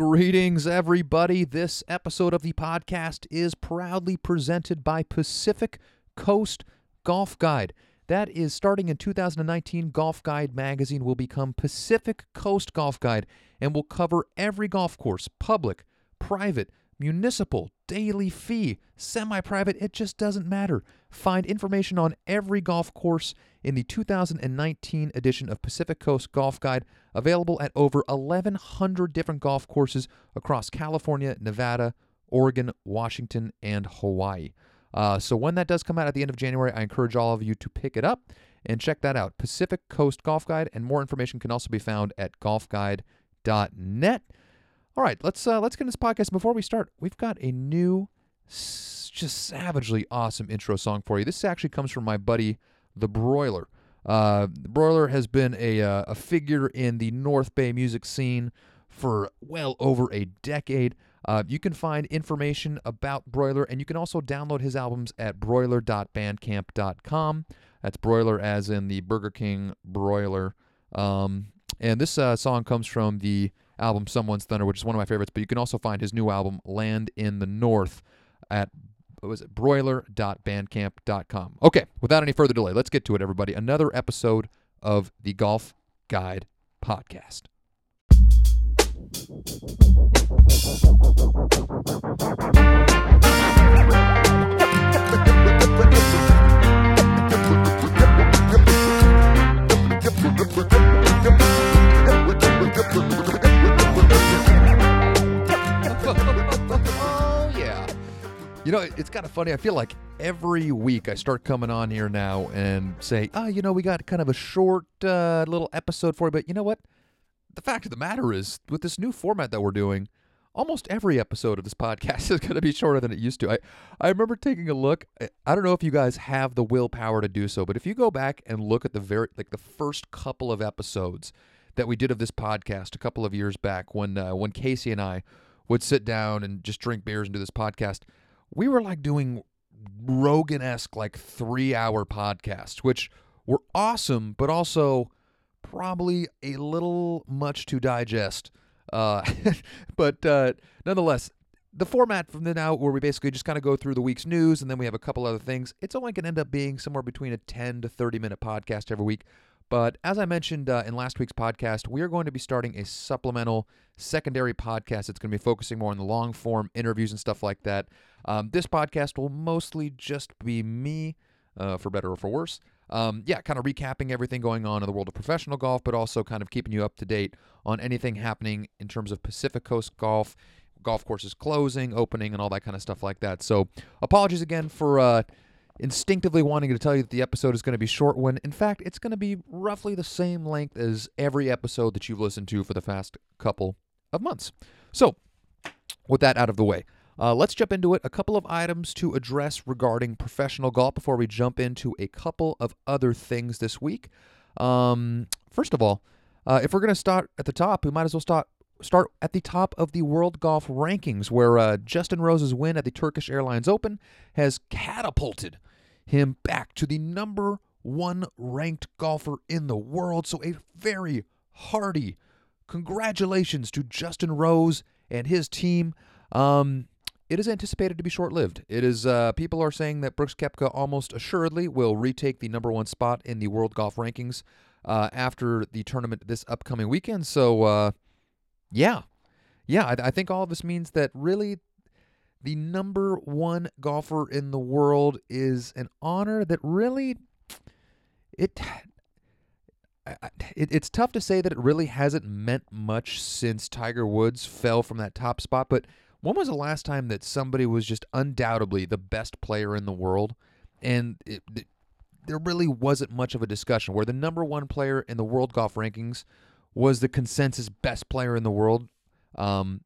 Greetings, everybody. This episode of the podcast is proudly presented by Pacific Coast Golf Guide. That is starting in 2019, Golf Guide magazine will become Pacific Coast Golf Guide and will cover every golf course, public, private, municipal, daily fee, semi private, it just doesn't matter. Find information on every golf course in the 2019 edition of Pacific Coast Golf Guide, available at over 1,100 different golf courses across California, Nevada, Oregon, Washington, and Hawaii. Uh, so when that does come out at the end of January, I encourage all of you to pick it up and check that out. Pacific Coast Golf Guide, and more information can also be found at golfguide.net. All right, let's uh, let's get into this podcast. Before we start, we've got a new, just savagely awesome intro song for you. This actually comes from my buddy, the Broiler. Uh, Broiler has been a uh, a figure in the North Bay music scene for well over a decade. Uh, you can find information about Broiler, and you can also download his albums at broiler.bandcamp.com. That's Broiler, as in the Burger King broiler. Um, and this uh, song comes from the album Someone's Thunder, which is one of my favorites. But you can also find his new album Land in the North at was it broiler.bandcamp.com. Okay, without any further delay, let's get to it, everybody. Another episode of the Golf Guide podcast. know, it's kind of funny. I feel like every week I start coming on here now and say, "Oh, you know, we got kind of a short uh, little episode for you." But you know what? The fact of the matter is, with this new format that we're doing, almost every episode of this podcast is going to be shorter than it used to. I I remember taking a look. I- don't know if you guys have the willpower to do so, but if you go back and look at the very like the first couple of episodes that we did of this podcast a couple of years back when uh, when Casey and I would sit down and just drink beers and do this podcast, we were like doing Rogan esque like three hour podcasts, which were awesome, but also probably a little much to digest. Uh, but uh, nonetheless, the format from then out, where we basically just kind of go through the week's news and then we have a couple other things, it's only going to end up being somewhere between a 10 to 30 minute podcast every week. But as I mentioned uh, in last week's podcast, we are going to be starting a supplemental secondary podcast. It's going to be focusing more on the long form interviews and stuff like that. Um, this podcast will mostly just be me, uh, for better or for worse. Um, yeah, kind of recapping everything going on in the world of professional golf, but also kind of keeping you up to date on anything happening in terms of Pacific Coast golf, golf courses closing, opening, and all that kind of stuff like that. So, apologies again for uh, instinctively wanting to tell you that the episode is going to be short when in fact it's going to be roughly the same length as every episode that you've listened to for the past couple of months. So, with that out of the way, uh, let's jump into it. A couple of items to address regarding professional golf before we jump into a couple of other things this week. Um, first of all, uh, if we're going to start at the top, we might as well start start at the top of the world golf rankings, where uh, Justin Rose's win at the Turkish Airlines Open has catapulted him back to the number one ranked golfer in the world. So a very hearty congratulations to Justin Rose and his team. Um, it is anticipated to be short-lived. It is. Uh, people are saying that Brooks Koepka almost assuredly will retake the number one spot in the world golf rankings uh, after the tournament this upcoming weekend. So, uh, yeah, yeah, I, I think all of this means that really the number one golfer in the world is an honor that really it. It, it's tough to say that it really hasn't meant much since Tiger Woods fell from that top spot, but when was the last time that somebody was just undoubtedly the best player in the world and it, th- there really wasn't much of a discussion where the number one player in the world golf rankings was the consensus best player in the world um,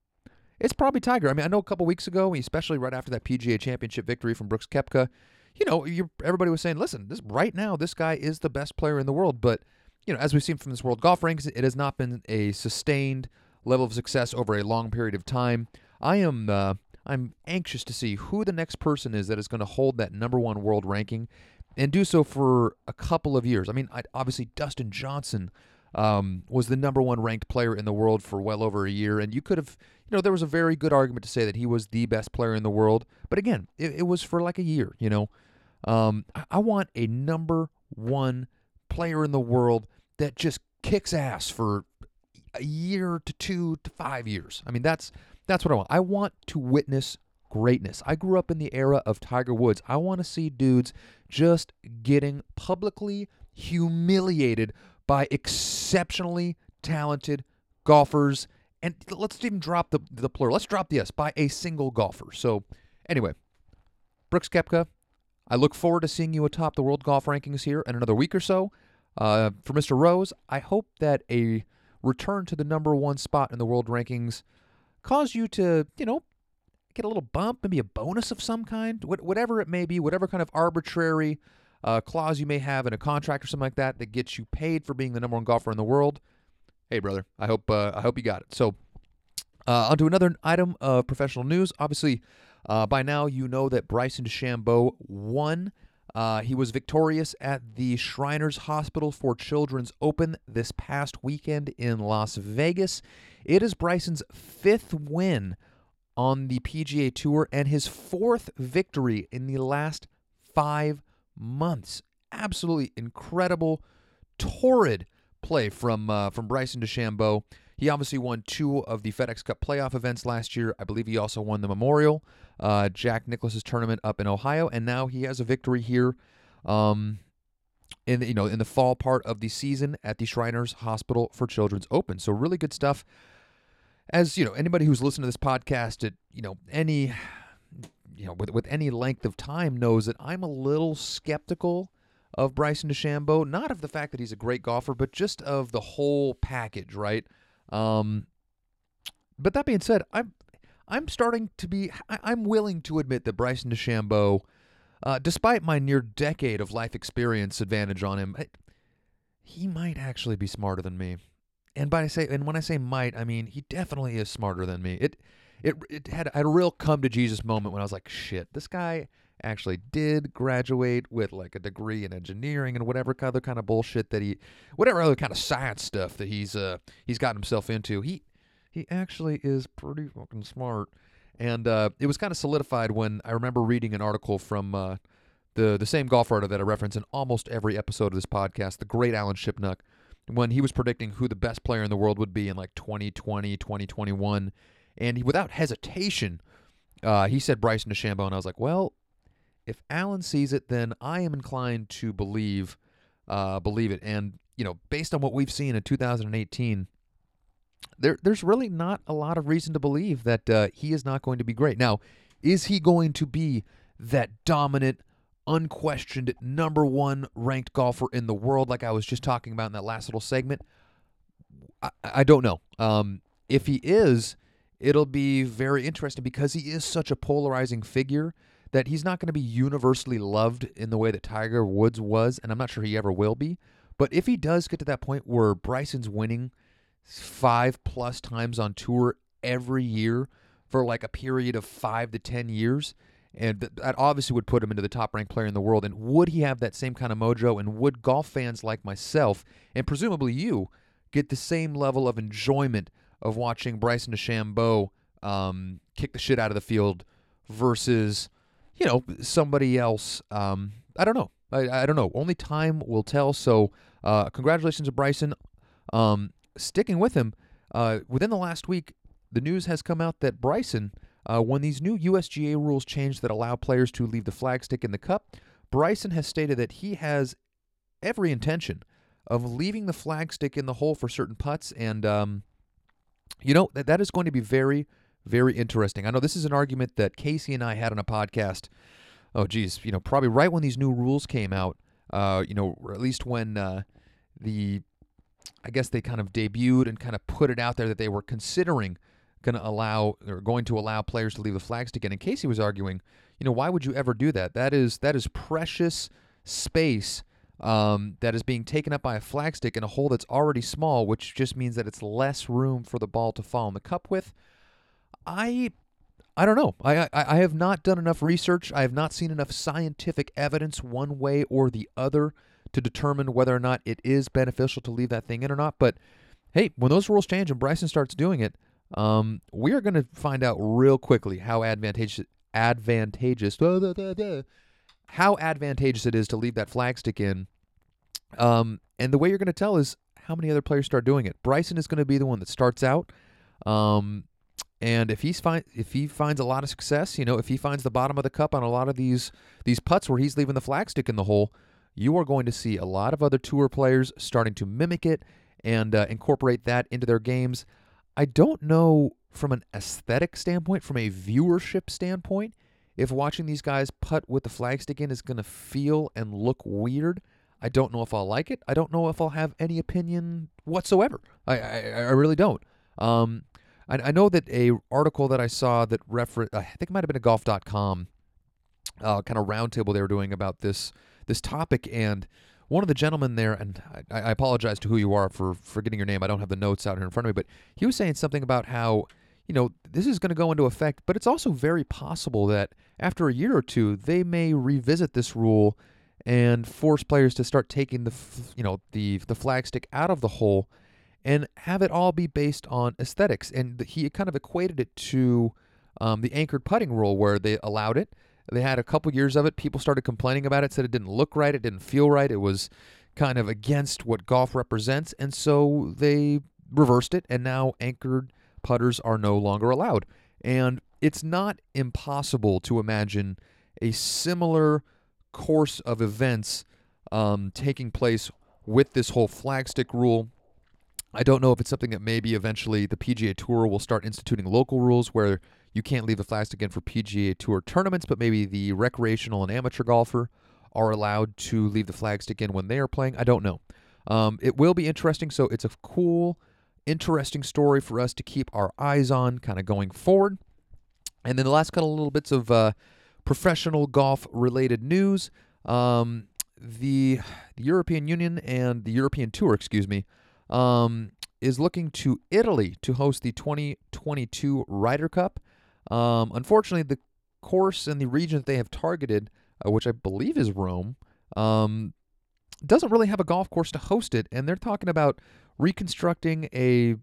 it's probably Tiger. I mean, I know a couple weeks ago, especially right after that PGA Championship victory from Brooks Koepka, you know, everybody was saying, "Listen, this right now, this guy is the best player in the world." But you know, as we've seen from this World Golf Rankings, it has not been a sustained level of success over a long period of time. I am uh, I'm anxious to see who the next person is that is going to hold that number one world ranking and do so for a couple of years. I mean, I, obviously Dustin Johnson um, was the number one ranked player in the world for well over a year, and you could have, you know, there was a very good argument to say that he was the best player in the world. But again, it, it was for like a year. You know, um, I, I want a number one player in the world that just kicks ass for a year to two to five years. I mean, that's that's what I want. I want to witness greatness. I grew up in the era of Tiger Woods. I want to see dudes just getting publicly humiliated by exceptionally talented golfers. And let's even drop the, the plural. Let's drop the S by a single golfer. So, anyway, Brooks Koepka, I look forward to seeing you atop the world golf rankings here in another week or so. Uh, for Mr. Rose, I hope that a return to the number one spot in the world rankings caused you to, you know, get a little bump, maybe a bonus of some kind, whatever it may be, whatever kind of arbitrary uh, clause you may have in a contract or something like that that gets you paid for being the number one golfer in the world. Hey, brother, I hope uh, I hope you got it. So, uh, onto another item of professional news. Obviously, uh, by now you know that Bryson DeChambeau won. Uh, he was victorious at the Shriners Hospital for Children's Open this past weekend in Las Vegas. It is Bryson's fifth win on the PGA Tour and his fourth victory in the last five months. Absolutely incredible, torrid play from uh, from Bryson DeChambeau. He obviously won two of the FedEx Cup playoff events last year. I believe he also won the Memorial, uh, Jack Nicklaus's tournament up in Ohio, and now he has a victory here, um, in the, you know in the fall part of the season at the Shriners Hospital for Children's Open. So really good stuff as you know, anybody who's listened to this podcast at you know any you know with with any length of time knows that I'm a little skeptical of Bryson DeChambeau, not of the fact that he's a great golfer, but just of the whole package, right? Um, but that being said, I'm I'm starting to be I'm willing to admit that Bryson DeChambeau, uh, despite my near decade of life experience advantage on him, he might actually be smarter than me and by I say and when I say might, I mean he definitely is smarter than me. It it it had, had a real come to Jesus moment when I was like, shit, this guy actually did graduate with like a degree in engineering and whatever other kind of bullshit that he whatever other kind of science stuff that he's uh he's gotten himself into. He he actually is pretty fucking smart. And uh, it was kind of solidified when I remember reading an article from uh, the the same golf writer that I reference in almost every episode of this podcast, the great Alan Shipnuck when he was predicting who the best player in the world would be in like 2020, 2021. And he, without hesitation, uh, he said Bryson DeChambeau. And I was like, well, if Alan sees it, then I am inclined to believe uh, believe it. And, you know, based on what we've seen in 2018, there, there's really not a lot of reason to believe that uh, he is not going to be great. Now, is he going to be that dominant – unquestioned number one ranked golfer in the world, like I was just talking about in that last little segment? I, I don't know. Um, if he is, it'll be very interesting because he is such a polarizing figure that he's not going to be universally loved in the way that Tiger Woods was, and I'm not sure he ever will be. But if he does get to that point where Bryson's winning five plus times on tour every year for like a period of five to 10 years, and that obviously would put him into the top ranked player in the world. And would he have that same kind of mojo? And would golf fans like myself, and presumably you, get the same level of enjoyment of watching Bryson DeChambeau um, kick the shit out of the field versus, you know, somebody else? Um, I don't know. I, I, don't know. Only time will tell. So, uh, congratulations to Bryson. Um, sticking with him, uh, within the last week, the news has come out that Bryson uh, when these new USGA rules change that allow players to leave the flagstick in the cup, Bryson has stated that he has every intention of leaving the flagstick in the hole for certain putts, and um, you know that that is going to be very, very interesting. I know this is an argument that Casey and I had on a podcast. Oh, geez, you know, probably right when these new rules came out. Uh, you know, or at least when uh, the, I guess they kind of debuted and kind of put it out there that they were considering going to allow or going to allow players to leave the flagstick in. And Casey was arguing, you know, why would you ever do that? That is that is precious space um, that is being taken up by a flagstick in a hole that's already small, which just means that it's less room for the ball to fall in the cup with. I I don't know. I, I, I have not done enough research. I have not seen enough scientific evidence one way or the other to determine whether or not it is beneficial to leave that thing in or not. But hey, when those rules change and Bryson starts doing it, um, we are going to find out real quickly how advantageous advantageous how advantageous it is to leave that flagstick in. Um, and the way you're going to tell is how many other players start doing it. Bryson is going to be the one that starts out. Um, and if he's find if he finds a lot of success, you know, if he finds the bottom of the cup on a lot of these these putts where he's leaving the flagstick in the hole, you are going to see a lot of other tour players starting to mimic it and uh, incorporate that into their games. I don't know from an aesthetic standpoint, from a viewership standpoint, if watching these guys putt with the flagstick in is going to feel and look weird. I don't know if I'll like it. I don't know if I'll have any opinion whatsoever. I I, I really don't. Um, I, I know that a article that I saw that refer I think it might have been a golf.com uh, kind of roundtable they were doing about this this topic and one of the gentlemen there, and I, I, apologize to who you are for forgetting your name. I don't have the notes out here in front of me, but he was saying something about how, you know, this is going to go into effect, but it's also very possible that after a year or two, they may revisit this rule and force players to start taking the, you know, the the flagstick out of the hole and have it all be based on aesthetics. And he kind of equated it to um, the anchored putting rule, where they allowed it they had a couple years of it. People started complaining about it, said it didn't look right, it didn't feel right, it was kind of against what golf represents, and so they reversed it, and now anchored putters are no longer allowed. And it's not impossible to imagine a similar course of events um, taking place with this whole flagstick rule. I don't know if it's something that maybe eventually the PGA Tour will start instituting local rules where you can't leave the flagstick in for PGA Tour tournaments, but maybe the recreational and amateur golfer are allowed to leave the flagstick in when they are playing. I don't know. Um, it will be interesting. So it's a cool, interesting story for us to keep our eyes on, kind of going forward. And then the last couple of little bits of uh, professional golf related news. Um, the, the European Union and the European Tour, excuse me, um, is looking to Italy to host the 2022 Ryder Cup. Um, unfortunately, the course and the region that they have targeted, uh, which I believe is Rome, um, doesn't really have a golf course to host it, and they're talking about reconstructing a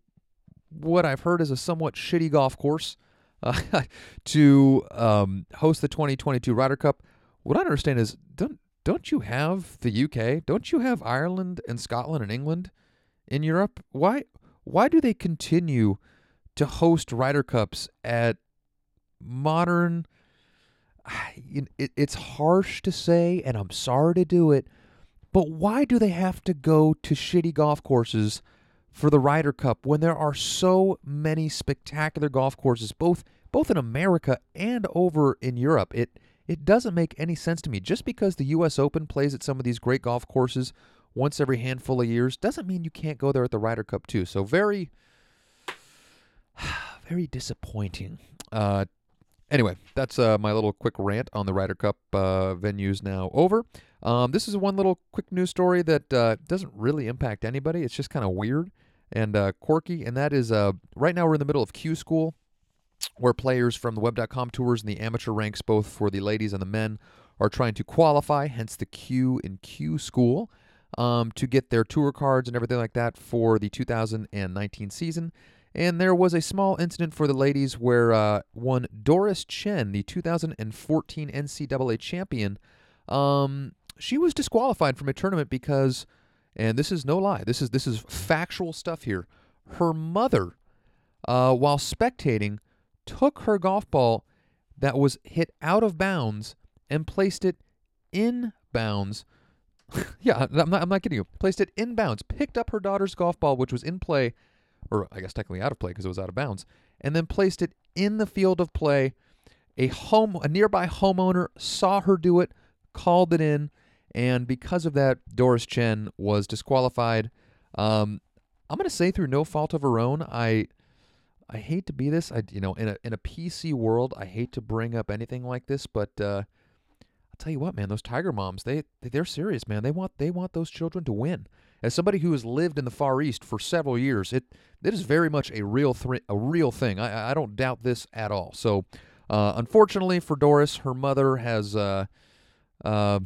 what I've heard is a somewhat shitty golf course uh, to um, host the 2022 Ryder Cup. What I understand is don't don't you have the UK? Don't you have Ireland and Scotland and England in Europe? Why why do they continue to host Ryder Cups at modern it, it's harsh to say and I'm sorry to do it, but why do they have to go to shitty golf courses for the Ryder Cup when there are so many spectacular golf courses both both in America and over in Europe? It it doesn't make any sense to me. Just because the US Open plays at some of these great golf courses once every handful of years doesn't mean you can't go there at the Ryder Cup too. So very very disappointing uh, Anyway, that's uh, my little quick rant on the Ryder Cup uh, venues now over. Um, this is one little quick news story that uh, doesn't really impact anybody. It's just kind of weird and uh, quirky, and that is uh, right now we're in the middle of Q School, where players from the Web.com tours and the amateur ranks, both for the ladies and the men, are trying to qualify, hence the Q in Q School, um, to get their tour cards and everything like that for the 2019 season. And there was a small incident for the ladies where uh, one Doris Chen, the 2014 NCAA champion, um, she was disqualified from a tournament because, and this is no lie, this is this is factual stuff here. Her mother, uh, while spectating, took her golf ball that was hit out of bounds and placed it in bounds. yeah, I'm not, I'm not kidding you. Placed it in bounds. Picked up her daughter's golf ball, which was in play or I guess technically out of play because it was out of bounds, and then placed it in the field of play. A home, a nearby homeowner saw her do it, called it in, and because of that, Doris Chen was disqualified. Um, I'm going to say through no fault of her own. I, I hate to be this. I, you know, in a in a PC world, I hate to bring up anything like this, but uh, I'll tell you what, man. Those Tiger moms, they they're serious, man. They want they want those children to win. As somebody who has lived in the Far East for several years, it it is very much a real th- a real thing. I, I don't doubt this at all. So, uh, unfortunately for Doris, her mother has uh, uh,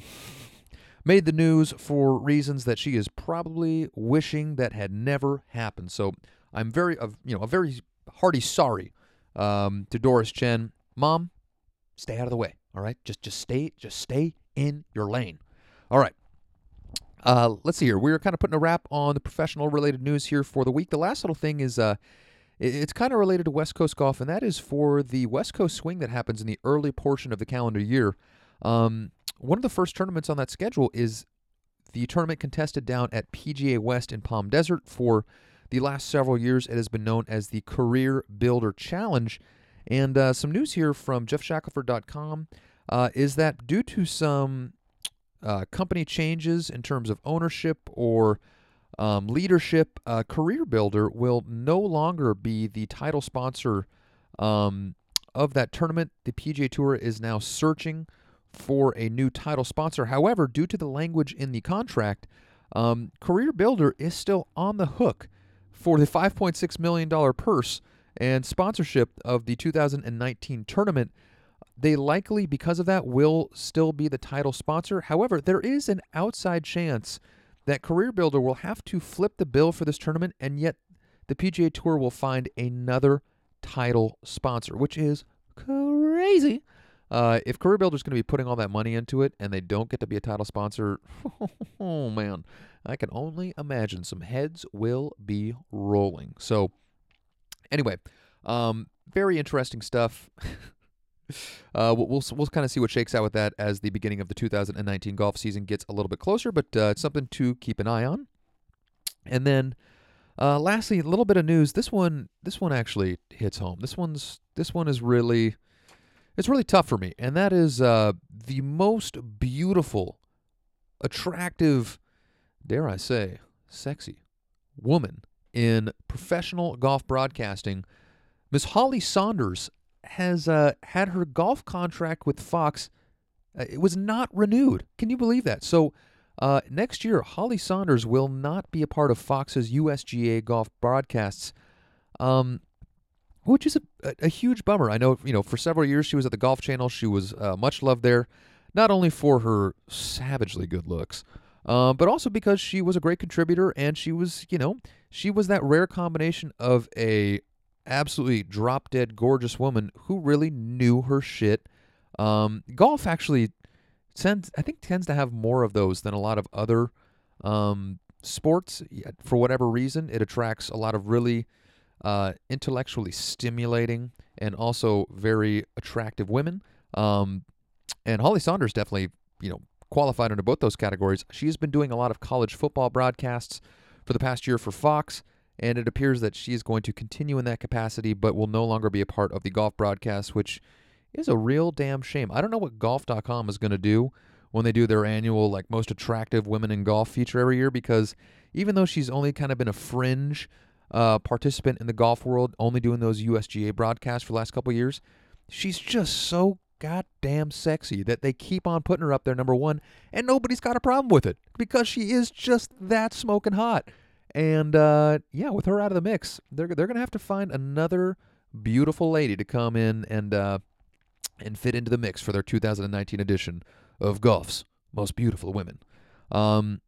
made the news for reasons that she is probably wishing that had never happened. So I'm very, uh, you know, a very hearty sorry um, to Doris Chen. Mom, stay out of the way. All right, just just stay, just stay in your lane. All right. Uh, let's see here. We're kind of putting a wrap on the professional related news here for the week. The last little thing is uh, it's kind of related to West Coast golf, and that is for the West Coast swing that happens in the early portion of the calendar year. Um, one of the first tournaments on that schedule is the tournament contested down at PGA West in Palm Desert. For the last several years, it has been known as the Career Builder Challenge. And uh, some news here from GeoffShackelford.com uh, is that due to some uh, company changes in terms of ownership or um, leadership, Career Builder will no longer be the title sponsor um, of that tournament. The PGA Tour is now searching for a new title sponsor. However, due to the language in the contract, um, Career Builder is still on the hook for the $5.6 million purse and sponsorship of the 2019 tournament. They likely, because of that, will still be the title sponsor. However, there is an outside chance that Career Builder will have to flip the bill for this tournament, and yet the PGA Tour will find another title sponsor, which is crazy. Uh, if Career is going to be putting all that money into it and they don't get to be a title sponsor, oh man, I can only imagine some heads will be rolling. So, anyway, um, very interesting stuff. uh, we'll we'll, we'll kind of see what shakes out with that as the beginning of the 2019 golf season gets a little bit closer, but uh, it's something to keep an eye on. And then, uh, lastly, a little bit of news. This one, this one actually hits home. This one's this one is really it's really tough for me, and that is uh, the most beautiful, attractive, dare I say, sexy woman in professional golf broadcasting. Miss Holly Sonders has uh, had her golf contract with Fox. Uh, it was not renewed. Can you believe that? So uh, next year, Holly Sonders will not be a part of Fox's USGA golf broadcasts. Um, which is a, a, huge bummer. I know, you know, for several years she was at the Golf Channel. She was uh, much loved there, not only for her savagely good looks, uh, but also because she was a great contributor and she was, you know, she was that rare combination of a absolutely drop dead gorgeous woman who really knew her shit. Um, golf actually tends, I think, tends to have more of those than a lot of other um, sports. For whatever reason, it attracts a lot of really uh, intellectually stimulating and also very attractive women. Um, and Holly Sonders definitely, you know, qualified under both those categories. She's been doing a lot of college football broadcasts for the past year for Fox, and it appears that she is going to continue in that capacity, but will no longer be a part of the golf broadcast, which is a real damn shame. I don't know what golf.com is going to do when they do their annual like most attractive women in golf feature every year because even though she's only kind of been a fringe uh, participant in the golf world, only doing those USGA broadcasts for the last couple years. She's just so goddamn sexy that they keep on putting her up there number one, and nobody's got a problem with it because she is just that smoking hot. And uh, yeah, with her out of the mix, they're they're gonna have to find another beautiful lady to come in and uh, and fit into the mix for their 2019 edition of Golf's Most Beautiful Women. Um,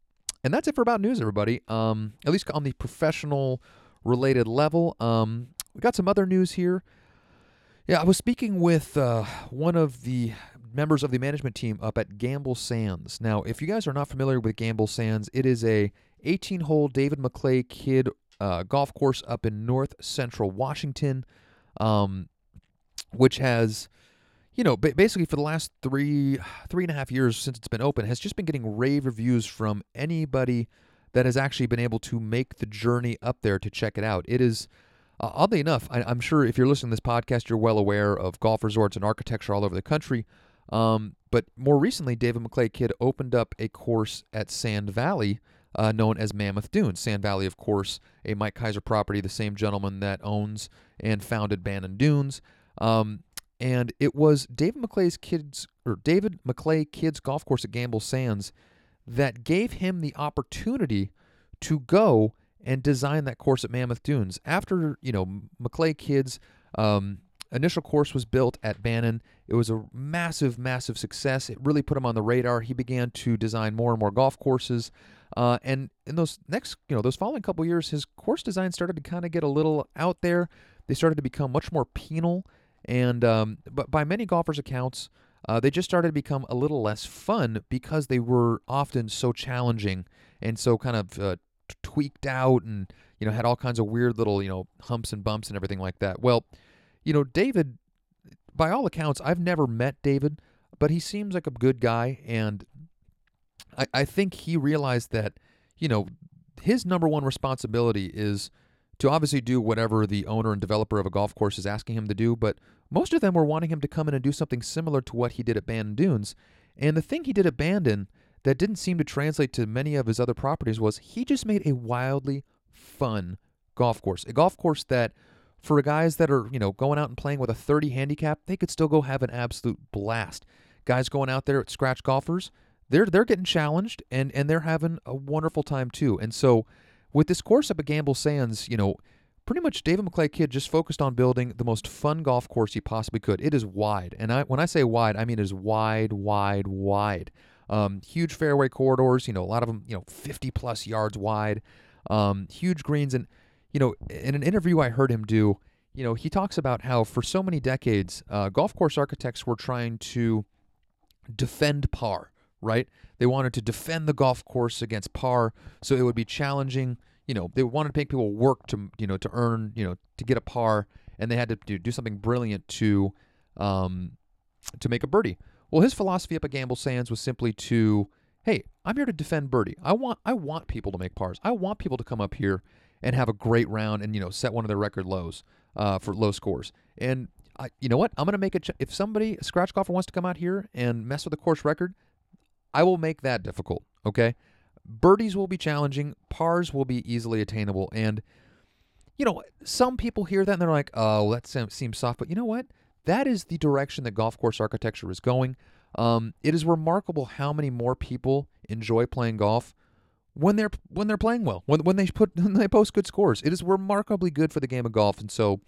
and that's it for about news, everybody. Um, at least on the professional related level. Um, we got some other news here. Yeah, I was speaking with uh, one of the members of the management team up at Gamble Sands. Now, if you guys are not familiar with Gamble Sands, it is a 18-hole David McLay Kidd uh, golf course up in North Central Washington, um, which has, you know, basically for the last three three and a half years since it's been open, has just been getting rave reviews from anybody that has actually been able to make the journey up there to check it out. It is, uh, oddly enough, I, am sure if you're listening to this podcast, you're well aware of golf resorts and architecture all over the country. Um, but more recently, David McLay Kidd opened up a course at Sand Valley. Uh, known as Mammoth Dunes. Sand Valley, of course, a Mike Keiser property, the same gentleman that owns and founded Bandon Dunes. Um, and it was David McLay's kids or David McLay Kidd's golf course at Gamble Sands that gave him the opportunity to go and design that course at Mammoth Dunes. After, you know, McLay Kidd's um, initial course was built at Bandon. It was a massive, massive success. It really put him on the radar. He began to design more and more golf courses. Uh, and in those next, you know, those following couple years, his course design started to kind of get a little out there. They started to become much more penal, and um, but by many golfers' accounts, uh, they just started to become a little less fun because they were often so challenging and so kind of uh, tweaked out, and you know had all kinds of weird little you know humps and bumps and everything like that. Well, you know, David, by all accounts, I've never met David, but he seems like a good guy, and I, I think he realized that, you know, his number one responsibility is to obviously do whatever the owner and developer of a golf course is asking him to do, but most of them were wanting him to come in and do something similar to what he did at Bandon Dunes. And the thing he did at Bandon that didn't seem to translate to many of his other properties was he just made a wildly fun golf course. A golf course that for guys that are, you know, going out and playing with a 30 handicap, they could still go have an absolute blast. Guys going out there at scratch golfers, they're they're getting challenged and and they're having a wonderful time too. And so with this course up at Gamble Sands, you know, pretty much David McLay Kidd just focused on building the most fun golf course he possibly could. It is wide, and I when I say wide, I mean it is wide, wide, wide. Um, huge fairway corridors, you know, a lot of them, you know, 50 plus yards wide. Um, huge greens, and you know, in an interview I heard him do, you know, he talks about how for so many decades, uh, golf course architects were trying to defend par right? They wanted to defend the golf course against par, so it would be challenging. You know, they wanted to make people work to you know to earn you know to get a par, and they had to do, do something brilliant to um, to make a birdie. Well, his philosophy up at Gamble Sands was simply to, hey, I'm here to defend birdie. I want I want people to make pars. I want people to come up here and have a great round and you know set one of their record lows uh, for low scores. And I, you know what? I'm gonna make it. Ch- if somebody a scratch golfer wants to come out here and mess with the course record, I will make that difficult, okay? Birdies will be challenging, pars will be easily attainable. And, you know, some people hear that and they're like, oh, that seems soft. But you know what? That is the direction that golf course architecture is going. Um, it is remarkable how many more people enjoy playing golf when they're when they're playing well, when when they put when they post good scores. It is remarkably good for the game of golf, and so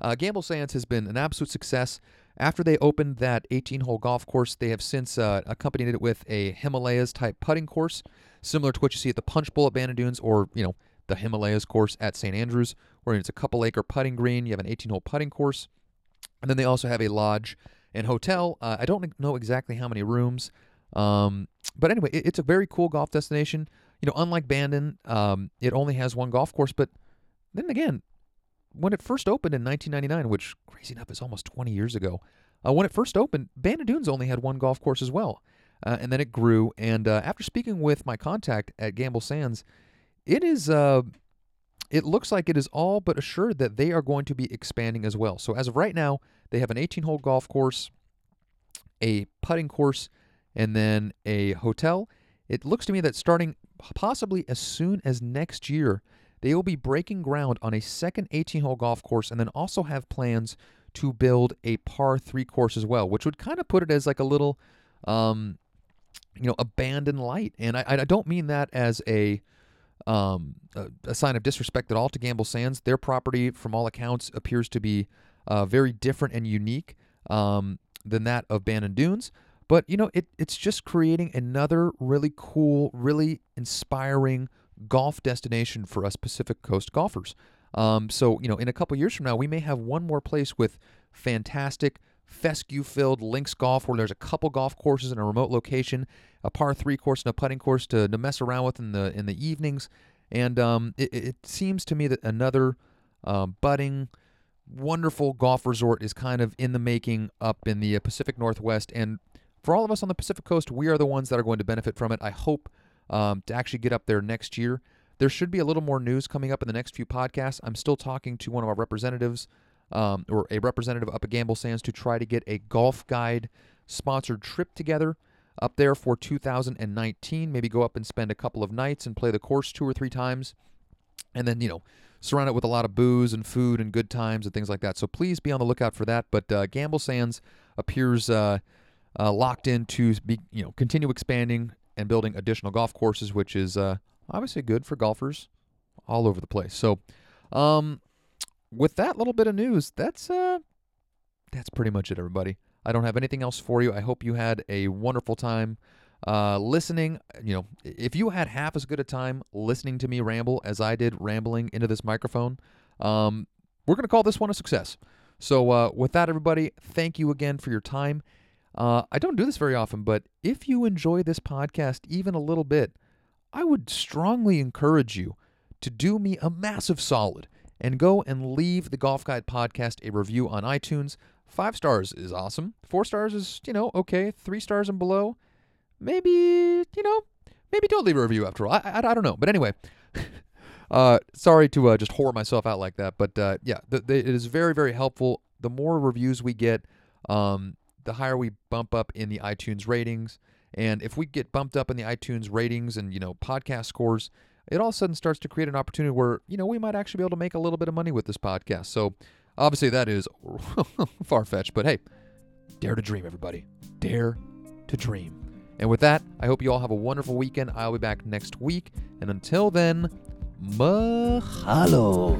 uh, Gamble Sands has been an absolute success. After they opened that 18 hole golf course, they have since uh, accompanied it with a Himalayas type putting course, similar to what you see at the Punch Bowl at Bandon Dunes or, you know, the Himalayas course at St. Andrews, where it's a couple acre putting green. You have an 18 hole putting course. And then they also have a lodge and hotel. Uh, I don't know exactly how many rooms. Um, but anyway, it, it's a very cool golf destination. You know, unlike Bandon, um, it only has one golf course, but then again, when it first opened in 1999, which crazy enough is almost 20 years ago, uh, when it first opened, Bandon Dunes only had one golf course as well. Uh, and then it grew. And uh, after speaking with my contact at Gamble Sands, it is uh, it looks like it is all but assured that they are going to be expanding as well. So as of right now, they have an 18-hole golf course, a putting course, and then a hotel. It looks to me that starting possibly as soon as next year, they will be breaking ground on a second 18 hole golf course and then also have plans to build a par three course as well, which would kind of put it as like a little, um, you know, a Bandon light. And I, I don't mean that as a, um, a, a, sign of disrespect at all to Gamble Sands. Their property, from all accounts, appears to be uh, very different and unique um, than that of Bandon Dunes. But you know, it, it's just creating another really cool, really inspiring golf destination for us Pacific Coast golfers. Um, so, you know, in a couple years from now, we may have one more place with fantastic fescue filled links golf where there's a couple golf courses in a remote location, a par three course and a putting course to, to mess around with in the in the evenings. And um, it, it, seems to me that another um, budding, wonderful golf resort is kind of in the making up in the uh, Pacific Northwest. And for all of us on the Pacific Coast, we are the ones that are going to benefit from it. I hope um, to actually get up there next year. There should be a little more news coming up in the next few podcasts. I'm still talking to one of our representatives, um, or a representative up at Gamble Sands, to try to get a golf guide sponsored trip together up there for 2019. Maybe go up and spend a couple of nights and play the course two or three times. And then, you know, surround it with a lot of booze and food and good times and things like that. So please be on the lookout for that. But uh, Gamble Sands appears uh, uh, locked in to be, you know, continue expanding and building additional golf courses, which is uh, obviously good for golfers all over the place. So, um, with that little bit of news, that's uh that's pretty much it, everybody. I don't have anything else for you. I hope you had a wonderful time uh, listening. You know, if you had half as good a time listening to me ramble as I did rambling into this microphone, um, we're going to call this one a success. So, uh, with that, everybody, thank you again for your time. Uh, I don't do this very often, but if you enjoy this podcast even a little bit, I would strongly encourage you to do me a massive solid and go and leave the Golf Guide podcast a review on iTunes. Five stars is awesome. Four stars is, you know, okay. Three stars and below, maybe, you know, maybe don't leave a review after all. I, I, I don't know. But anyway, uh, sorry to uh, just whore myself out like that. But uh, yeah, it is very, very helpful. The more reviews we get, um, the higher we bump up in the iTunes ratings. And if we get bumped up in the iTunes ratings and, you know, podcast scores, it all of a sudden starts to create an opportunity where, you know, we might actually be able to make a little bit of money with this podcast. So obviously that is far fetched, but hey, dare to dream, everybody. Dare to dream. And with that, I hope you all have a wonderful weekend. I'll be back next week. And until then, mahalo.